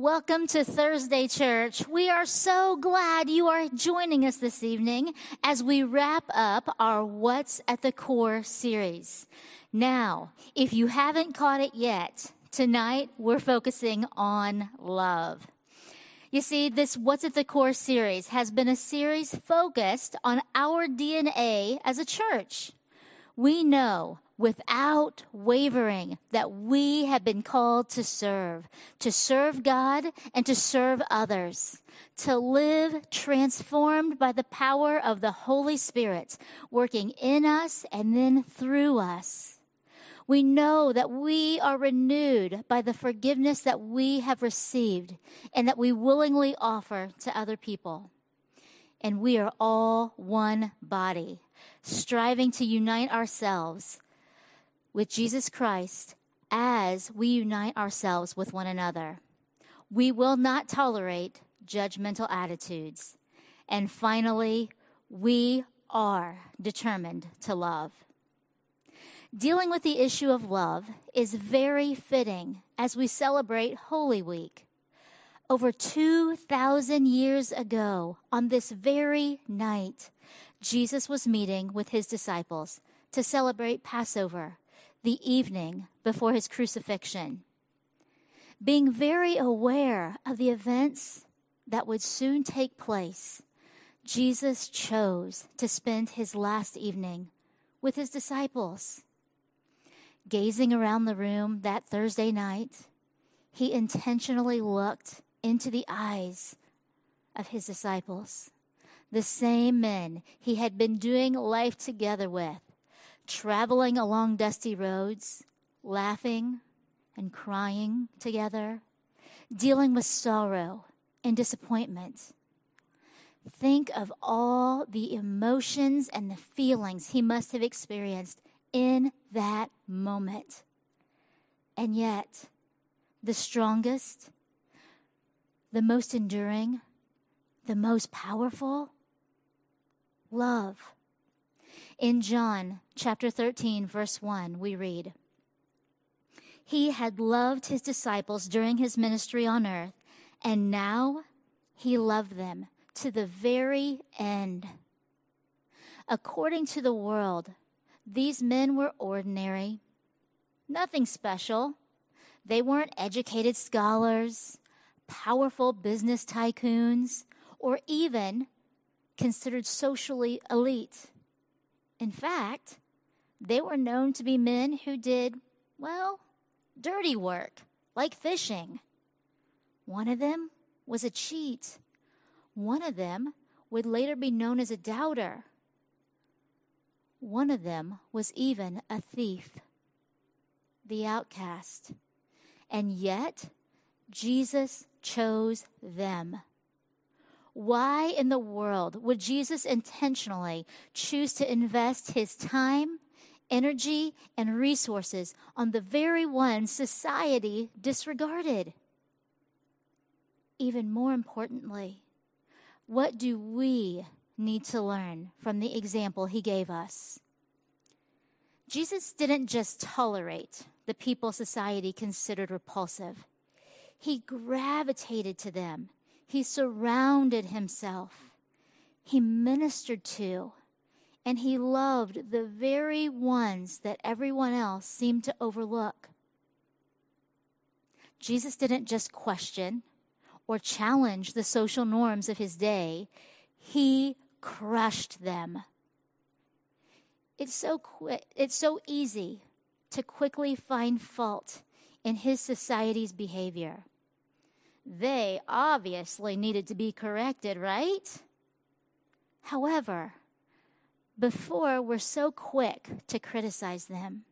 Welcome to Thursday Church. We are so glad you are joining us this evening as we wrap up our What's at the Core series. Now, if you haven't caught it yet, tonight we're focusing on love. You see, this What's at the Core series has been a series focused on our DNA as a church. We know without wavering that we have been called to serve, to serve God and to serve others, to live transformed by the power of the Holy Spirit working in us and then through us. We know that we are renewed by the forgiveness that we have received and that we willingly offer to other people. And we are all one body, striving to unite ourselves with Jesus Christ as we unite ourselves with one another. We will not tolerate judgmental attitudes. And finally, we are determined to love. Dealing with the issue of love is very fitting as we celebrate Holy Week. Over 2,000 years ago, on this very night, Jesus was meeting with his disciples to celebrate Passover, the evening before his crucifixion. Being very aware of the events that would soon take place, Jesus chose to spend his last evening with his disciples. Gazing around the room that Thursday night, he intentionally looked into the eyes of his disciples, the same men he had been doing life together with traveling along dusty roads, laughing and crying together, dealing with sorrow and disappointment. Think of all the emotions and the feelings he must have experienced in that moment. And yet, the strongest, the most enduring, the most powerful, love in John chapter 13, verse 1, we read, He had loved his disciples during his ministry on earth, and now he loved them to the very end. According to the world, these men were ordinary, nothing special. They weren't educated scholars, powerful business tycoons, or even considered socially elite. In fact, they were known to be men who did, well, dirty work, like fishing. One of them was a cheat. One of them would later be known as a doubter. One of them was even a thief, the outcast. And yet, Jesus chose them. Why in the world would Jesus intentionally choose to invest his time, energy, and resources on the very one society disregarded? Even more importantly, what do we need to learn from the example he gave us? Jesus didn't just tolerate the people society considered repulsive, he gravitated to them he surrounded himself, he ministered to, and he loved the very ones that everyone else seemed to overlook. Jesus didn't just question or challenge the social norms of his day, he crushed them. It's so it's so easy to quickly find fault in his society's behavior. They obviously needed to be corrected, right? However, before we're so quick to criticize them,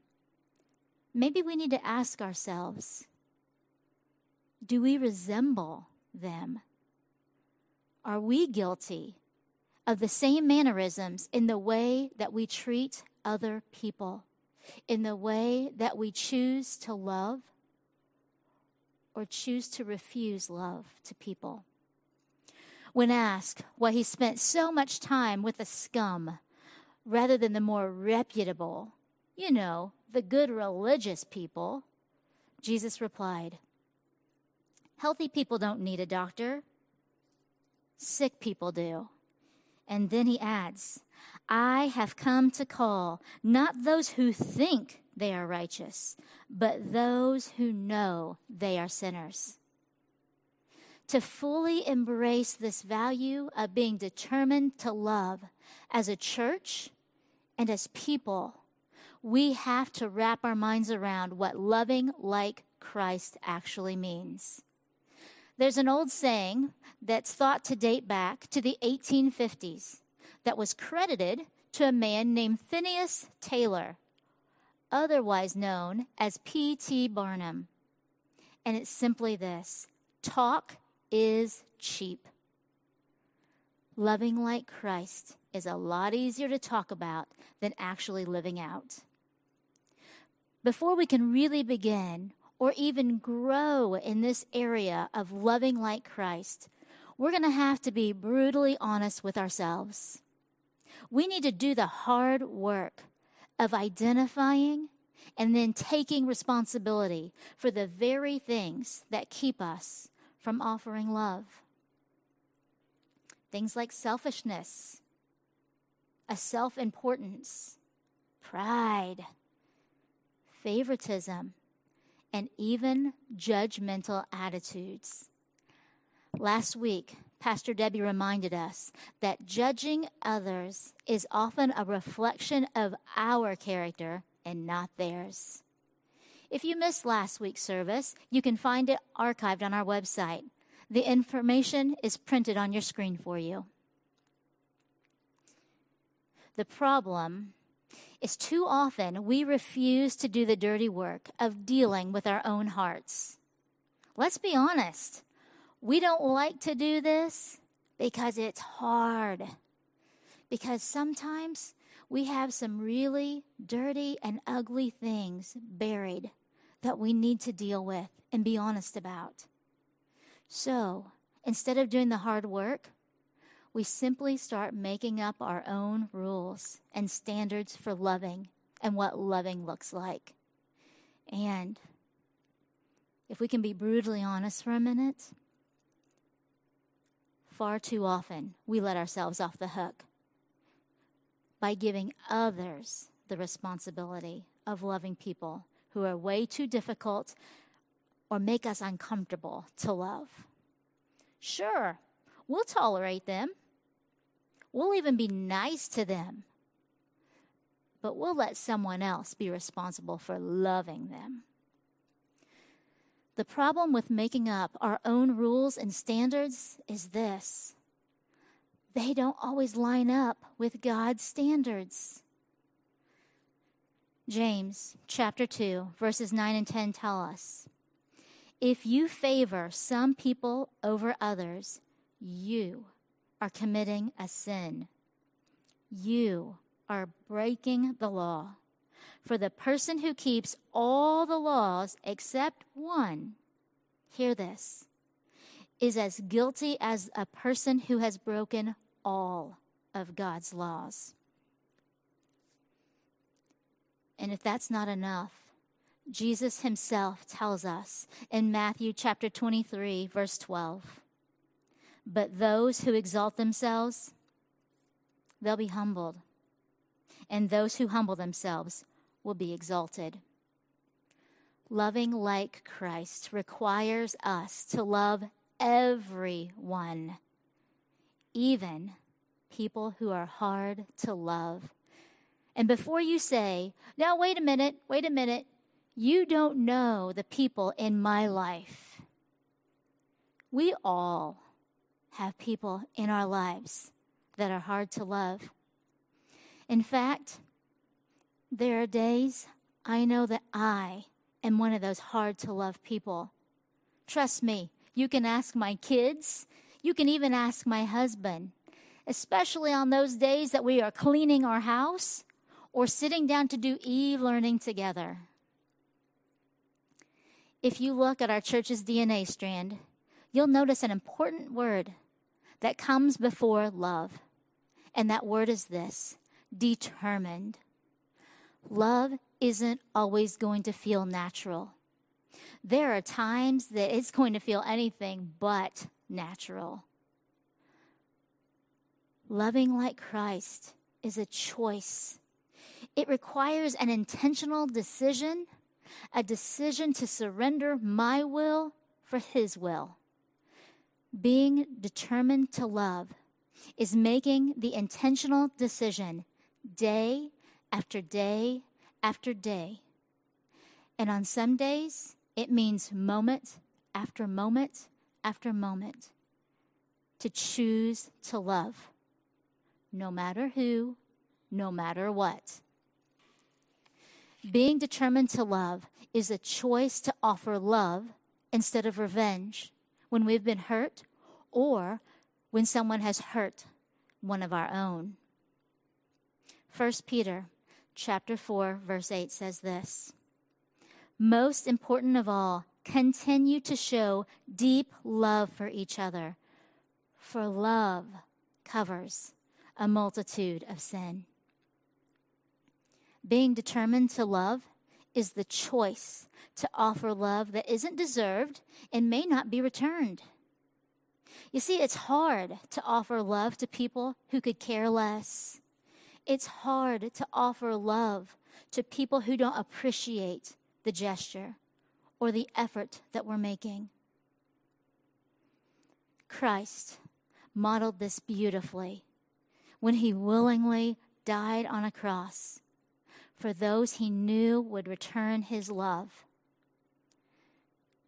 maybe we need to ask ourselves do we resemble them? Are we guilty of the same mannerisms in the way that we treat other people, in the way that we choose to love or choose to refuse love to people. When asked why he spent so much time with the scum rather than the more reputable, you know, the good religious people, Jesus replied, Healthy people don't need a doctor, sick people do. And then he adds, I have come to call not those who think they are righteous, but those who know they are sinners. To fully embrace this value of being determined to love as a church and as people, we have to wrap our minds around what loving like Christ actually means. There's an old saying that's thought to date back to the 1850s that was credited to a man named Phineas Taylor, otherwise known as P.T. Barnum. And it's simply this talk is cheap. Loving like Christ is a lot easier to talk about than actually living out. Before we can really begin or even grow in this area of loving like Christ, we're going to have to be brutally honest with ourselves. We need to do the hard work of identifying and then taking responsibility for the very things that keep us from offering love. Things like selfishness, a self importance, pride, favoritism, and even judgmental attitudes. Last week, Pastor Debbie reminded us that judging others is often a reflection of our character and not theirs. If you missed last week's service, you can find it archived on our website. The information is printed on your screen for you. The problem is too often we refuse to do the dirty work of dealing with our own hearts. Let's be honest. We don't like to do this because it's hard. Because sometimes we have some really dirty and ugly things buried that we need to deal with and be honest about. So instead of doing the hard work, we simply start making up our own rules and standards for loving and what loving looks like. And if we can be brutally honest for a minute, far too often we let ourselves off the hook by giving others the responsibility of loving people who are way too difficult or make us uncomfortable to love. Sure, we'll tolerate them We'll even be nice to them. But we'll let someone else be responsible for loving them. The problem with making up our own rules and standards is this they don't always line up with God's standards. James chapter 2, verses 9 and 10 tell us if you favor some people over others, you are committing a sin. You are breaking the law. For the person who keeps all the laws except one, hear this, is as guilty as a person who has broken all of God's laws. And if that's not enough, Jesus himself tells us in Matthew chapter 23, verse 12 but those who exalt themselves, they'll be humbled. And those who humble themselves will be exalted. Loving like Christ requires us to love everyone, even people who are hard to love. And before you say, now, wait a minute, wait a minute, you don't know the people in my life. We all have people in our lives that are hard to love. In fact, there are days I know that I am one of those hard to love people. Trust me, you can ask my kids, you can even ask my husband, especially on those days that we are cleaning our house or sitting down to do e learning together. If you look at our church's DNA strand, you'll notice an important word that comes before love. And that word is this determined. Love isn't always going to feel natural. there are times that it's going to feel anything but natural. Loving like Christ is a choice. It requires an intentional decision, a decision to surrender my will for His will. Being determined to love is making the intentional decision day after day after day. And on some days, it means moment after moment after moment to choose to love, no matter who, no matter what. Being determined to love is a choice to offer love instead of revenge when we've been hurt or when someone has hurt one of our own. 1 Peter chapter 4 verse 8 says this. Most important of all, continue to show deep love for each other, for love covers a multitude of sin. Being determined to love is the choice to offer love that isn't deserved and may not be returned. You see, it's hard to offer love to people who could care less. It's hard to offer love to people who don't appreciate the gesture or the effort that we're making. Christ modeled this beautifully when he willingly died on a cross for those he knew would return his love.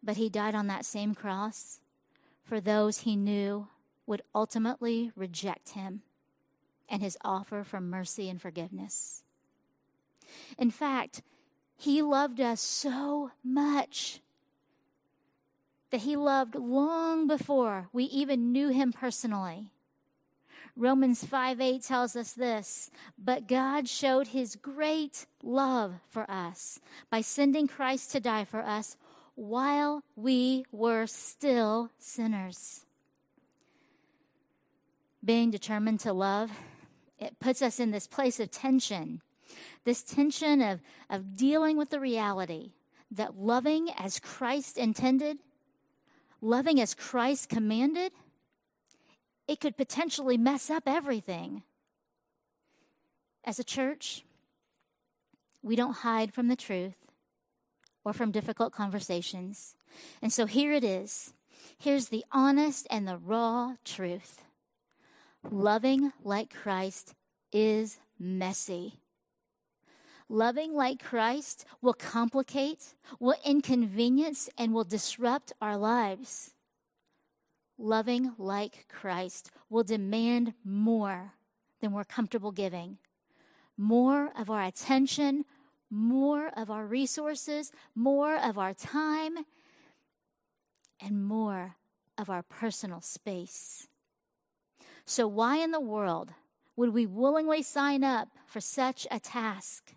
But he died on that same cross for those he knew would ultimately reject him and his offer for mercy and forgiveness. In fact, he loved us so much that he loved long before we even knew him personally. Romans 5 8 tells us this, but God showed his great love for us by sending Christ to die for us while we were still sinners. Being determined to love, it puts us in this place of tension this tension of, of dealing with the reality that loving as Christ intended, loving as Christ commanded, it could potentially mess up everything. As a church, we don't hide from the truth or from difficult conversations. And so here it is. Here's the honest and the raw truth. Loving like Christ is messy. Loving like Christ will complicate, will inconvenience, and will disrupt our lives. Loving like Christ will demand more than we're comfortable giving. More of our attention, more of our resources, more of our time, and more of our personal space. So, why in the world would we willingly sign up for such a task?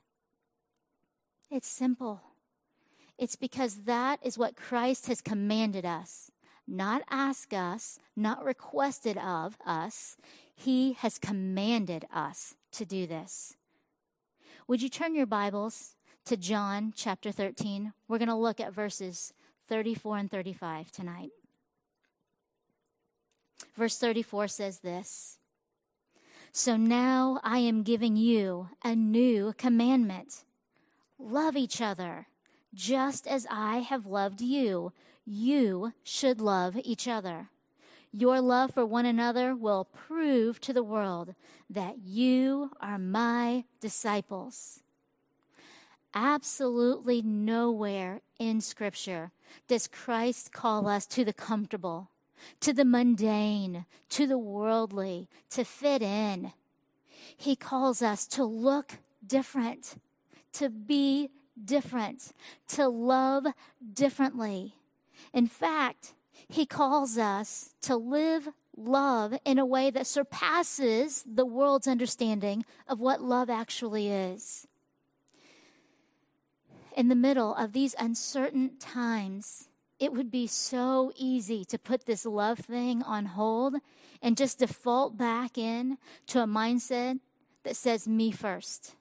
It's simple. It's because that is what Christ has commanded us, not asked us, not requested of us. He has commanded us to do this. Would you turn your Bibles to John chapter 13? We're going to look at verses 34 and 35 tonight. Verse 34 says this So now I am giving you a new commandment Love each other. Just as I have loved you, you should love each other. Your love for one another will prove to the world that you are my disciples. Absolutely nowhere in Scripture does Christ call us to the comfortable, to the mundane, to the worldly, to fit in. He calls us to look different to be different, to love differently. In fact, he calls us to live love in a way that surpasses the world's understanding of what love actually is. In the middle of these uncertain times, it would be so easy to put this love thing on hold and just default back in to a mindset that says me first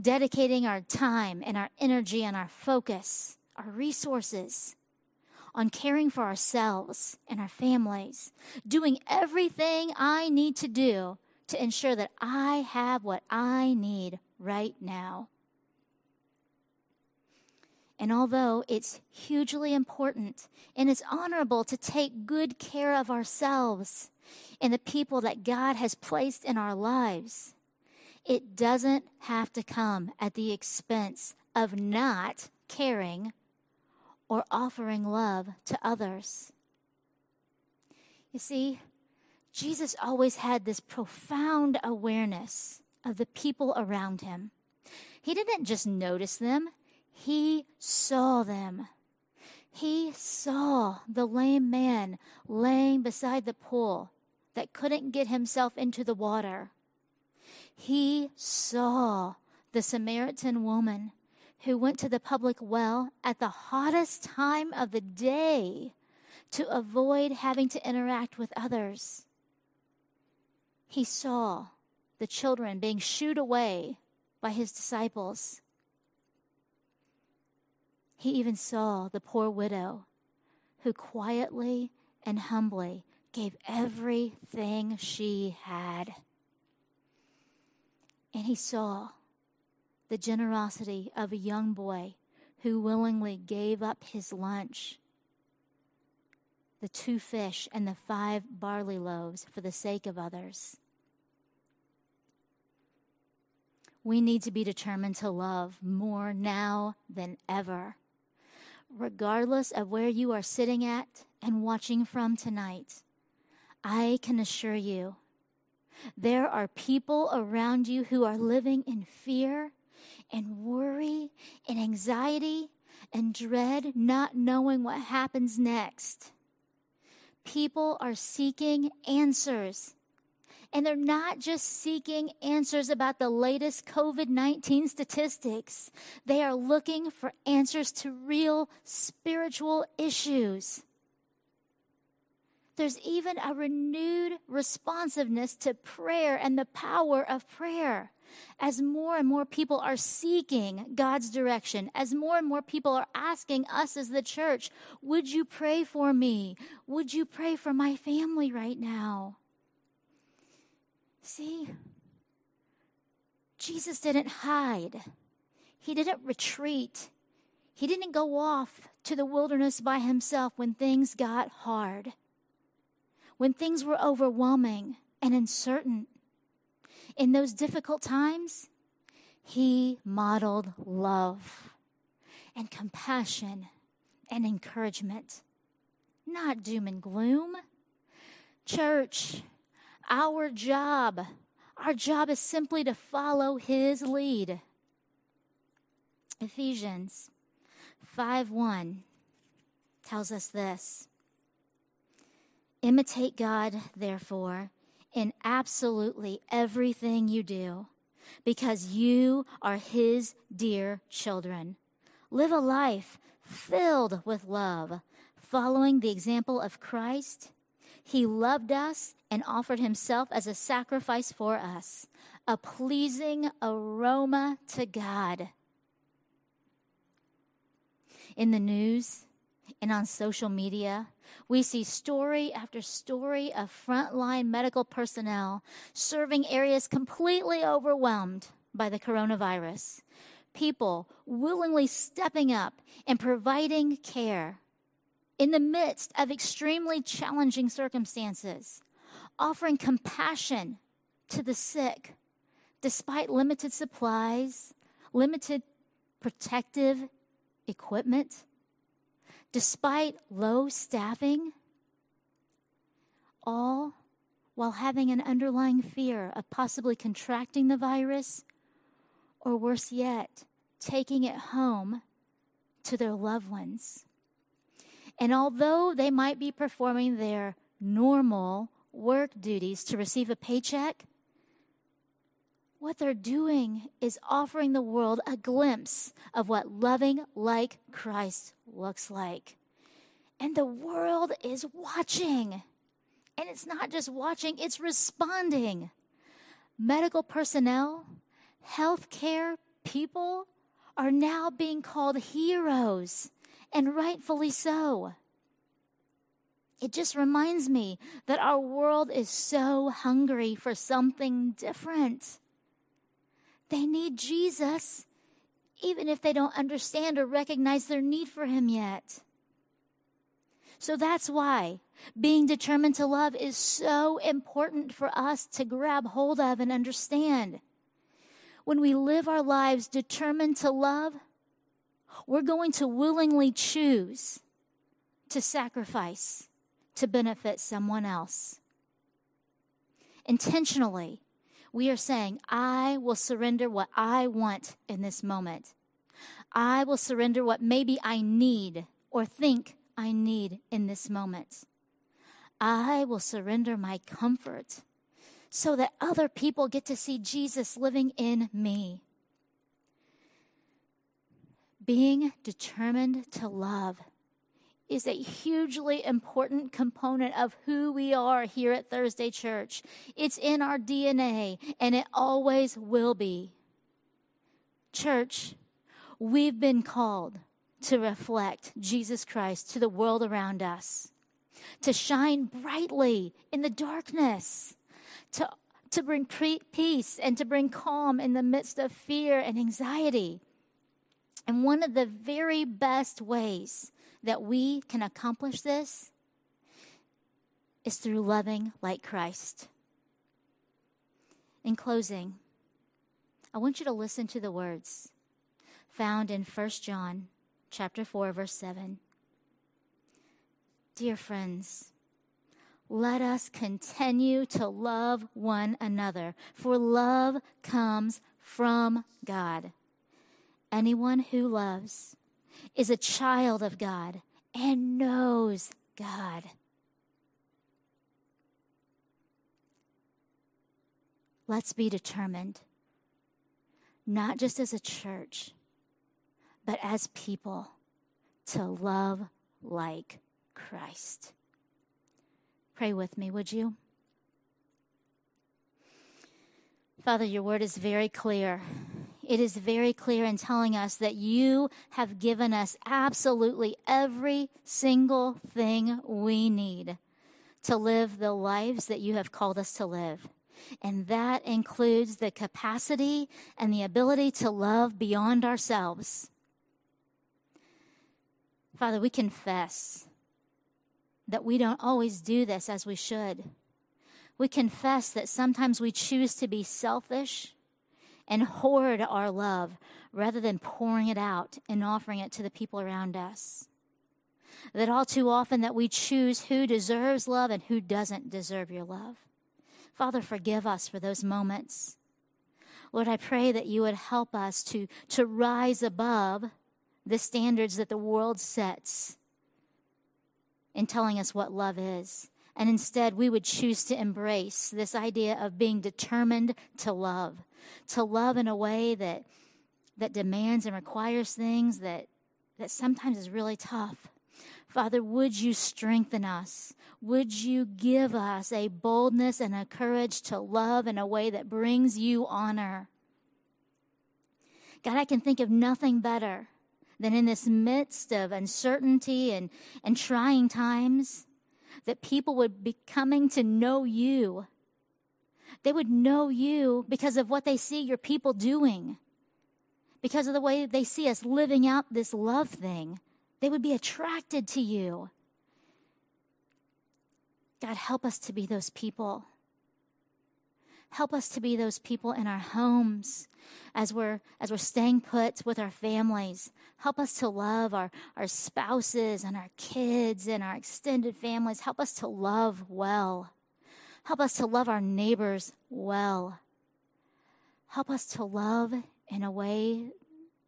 dedicating our time and our energy and our focus, our resources, on caring for ourselves and our families, doing everything I need to do to ensure that I have what I need right now. And although it's hugely important and it's honorable to take good care of ourselves and the people that God has placed in our lives, it doesn't have to come at the expense of not caring or offering love to others. You see, Jesus always had this profound awareness of the people around him. He didn't just notice them, he saw them. He saw the lame man laying beside the pool that couldn't get himself into the water. He saw the Samaritan woman who went to the public well at the hottest time of the day to avoid having to interact with others. He saw the children being shooed away by his disciples. He even saw the poor widow who quietly and humbly gave everything she had. And he saw the generosity of a young boy who willingly gave up his lunch, the two fish and the five barley loaves for the sake of others. We need to be determined to love more now than ever. Regardless of where you are sitting at and watching from tonight, I can assure you there are people around you who are living in fear and worry and anxiety and dread, not knowing what happens next. People are seeking answers. And they're not just seeking answers about the latest COVID 19 statistics. They are looking for answers to real spiritual issues. There's even a renewed responsiveness to prayer and the power of prayer as more and more people are seeking God's direction, as more and more people are asking us as the church, Would you pray for me? Would you pray for my family right now? See, Jesus didn't hide, He didn't retreat, He didn't go off to the wilderness by Himself when things got hard, when things were overwhelming and uncertain. In those difficult times, he modeled love and compassion and encouragement, not doom and gloom. Church, our job, our job is simply to follow his lead. Ephesians 5 1 tells us this Imitate God, therefore in absolutely everything you do because you are His dear children. Live a life filled with love, following the example of Christ. He loved us and offered Himself as a sacrifice for us, a pleasing aroma to God. In the news and on social media, we see story after story of frontline medical personnel serving areas completely overwhelmed by the coronavirus. People willingly stepping up and providing care in the midst of extremely challenging circumstances, offering compassion to the sick despite limited supplies, limited protective equipment despite low staffing, all while having an underlying fear of possibly contracting the virus, or worse yet, taking it home to their loved ones. And although they might be performing their normal work duties to receive a paycheck, what they're doing is offering the world a glimpse of what loving like Christ looks like. And the world is watching. And it's not just watching, it's responding. Medical personnel, healthcare people are now being called heroes and rightfully so. It just reminds me that our world is so hungry for something different. They need Jesus, even if they don't understand or recognize their need for Him yet. So that's why being determined to love is so important for us to grab hold of and understand. When we live our lives determined to love, we're going to willingly choose to sacrifice to benefit someone else. Intentionally, we are saying, I will surrender what I want in this moment. I will surrender what maybe I need or think I need in this moment. I will surrender my comfort so that other people get to see Jesus living in me. Being determined to love is a hugely important component of who we are here at Thursday Church. It's in our DNA, and it always will be. Church, we've been called to reflect Jesus Christ to the world around us, to shine brightly in the darkness, to, to bring pre- peace and to bring calm in the midst of fear and anxiety. And one of the very best ways that we can accomplish this is through loving like Christ. In closing, I want you to listen to the words found in 1 John chapter 4 verse 7. Dear friends, let us continue to love one another, for love comes from God. Anyone who loves is a child of God and knows God. Let's be determined, not just as a church, but as people, to love like Christ. Pray with me, would you? Father, your word is very clear it is very clear in telling us that you have given us absolutely every single thing we need to live the lives that you have called us to live. And that includes the capacity and the ability to love beyond ourselves. Father, we confess that we don't always do this as we should. We confess that sometimes we choose to be selfish and hoard our love rather than pouring it out and offering it to the people around us. That all too often that we choose who deserves love and who doesn't deserve your love. Father, forgive us for those moments. Lord, I pray that you would help us to, to rise above the standards that the world sets in telling us what love is. And instead, we would choose to embrace this idea of being determined to love, to love in a way that that demands and requires things that that sometimes is really tough. Father, would you strengthen us? Would you give us a boldness and a courage to love in a way that brings you honor? God, I can think of nothing better than in this midst of uncertainty and, and trying times that people would be coming to know you they would know you because of what they see your people doing, because of the way they see us living out this love thing. They would be attracted to you. God, help us to be those people. Help us to be those people in our homes as we're as we're staying put with our families. Help us to love our, our spouses and our kids and our extended families. Help us to love well. Help us to love our neighbors well. Help us to love in a way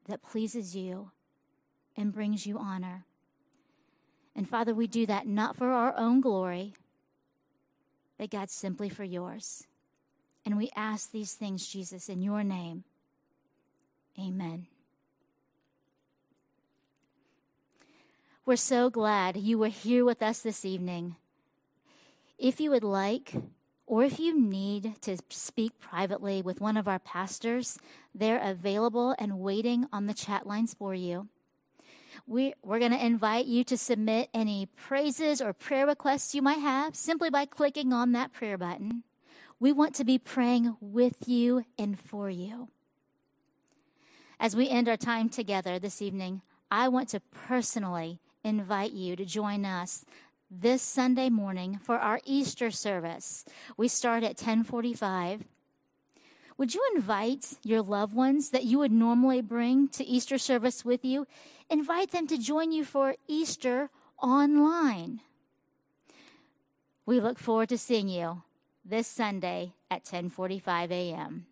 that pleases you and brings you honor. And Father, we do that not for our own glory, but God, simply for yours. And we ask these things, Jesus, in your name. Amen. We're so glad you were here with us this evening. If you would like, or if you need to speak privately with one of our pastors, they're available and waiting on the chat lines for you. We, we're going to invite you to submit any praises or prayer requests you might have simply by clicking on that prayer button. We want to be praying with you and for you. As we end our time together this evening, I want to personally invite you to join us this Sunday morning for our Easter service. We start at 1045. Would you invite your loved ones that you would normally bring to Easter service with you? Invite them to join you for Easter online. We look forward to seeing you this Sunday at 10:45 a.m.